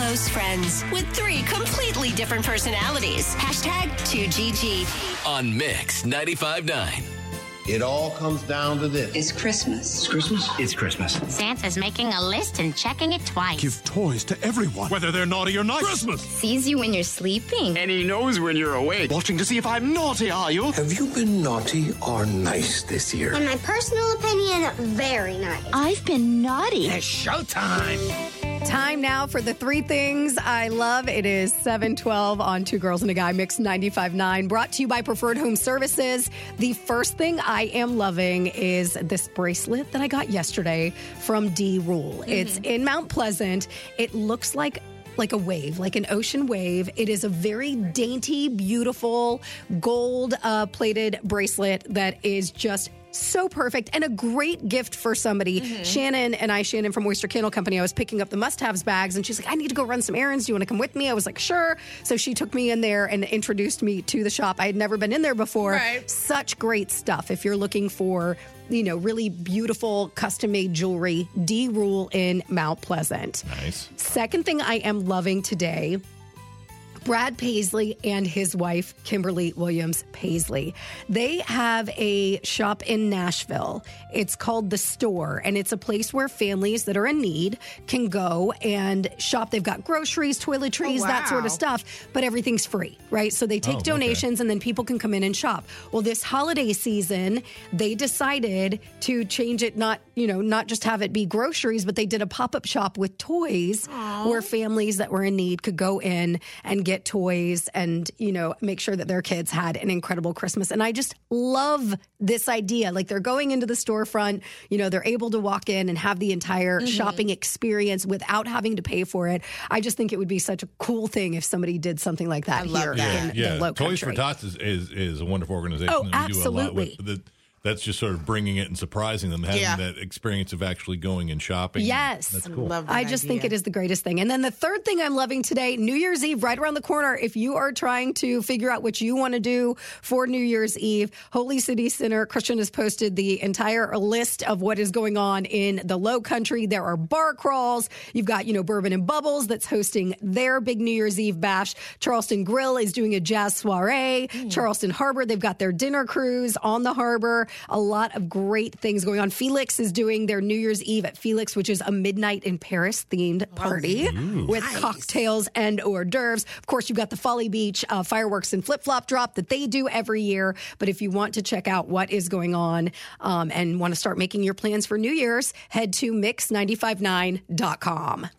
close friends with three completely different personalities. Hashtag 2GG. On Mix 95.9. It all comes down to this. It's Christmas. It's Christmas? It's Christmas. Santa's making a list and checking it twice. Give toys to everyone, whether they're naughty or nice. Christmas! Sees you when you're sleeping. And he knows when you're awake. Watching to see if I'm naughty, are you? Have you been naughty or nice this year? In my personal opinion, very nice. I've been naughty. It's showtime. Time now for the three things I love. It is 712 on Two Girls and a Guy Mix 95.9, brought to you by Preferred Home Services. The first thing I am loving is this bracelet that I got yesterday from D Rule. Mm-hmm. It's in Mount Pleasant. It looks like like a wave, like an ocean wave. It is a very dainty, beautiful, gold uh, plated bracelet that is just so perfect and a great gift for somebody. Mm-hmm. Shannon and I, Shannon from Oyster Candle Company, I was picking up the must haves bags and she's like, I need to go run some errands. Do you want to come with me? I was like, sure. So she took me in there and introduced me to the shop. I had never been in there before. Right. Such great stuff. If you're looking for, you know, really beautiful custom made jewelry, D Rule in Mount Pleasant. Nice. Second thing I am loving today Brad Paisley and his wife, Kimberly Williams Paisley. They have a shop in Nashville. It's called The Store, and it's a place where families that are in need can go and shop. They've got groceries, toiletries, Oh, that sort of stuff, but everything's free, right? So they take Oh, okay. donations and then people can come in and shop. Well, this holiday season, they decided to change it, not, you know, not just have it be groceries, but they did a pop up shop with toys where families that were in need could go in and get toys and, you know, make sure that their kids had an incredible Christmas. And I just love this idea. Like they're going into the storefront, you know, they're able to walk in and have the entire mm-hmm. shopping experience without having to pay for it. I just think it would be such a cool thing if somebody did something like that I love here that. in yeah, the low Toys country. for Tots is, is, is a wonderful organization. Oh, and we do a lot with absolutely. The, that's just sort of bringing it and surprising them, having Yeah. that experience of actually going and shopping. Yes. That's cool. Love that I just think it is the greatest thing. And then the third thing I'm loving today, New Year's Eve, right around the corner. If you are trying to figure out what you want to do for New Year's Eve, Holy City Sinner Christian has posted the entire list of what is going on in the low country. There are bar crawls. You've got, you know, Bourbon and Bubbles that's hosting their big New Year's Eve bash. Charleston Grill is doing a jazz soiree. Hmm. Charleston Harbor, they've got their dinner cruise on the harbor. A lot of great things going on. Felix is doing their New Year's Eve at Felix, which is a midnight in Paris themed party with cocktails and hors d'oeuvres. Of course, you've got the Folly Beach uh, fireworks and flip flop drop that they do every year. But if you want to check out what is going on um, and want to start making your plans for New Year's, head to mix959.com.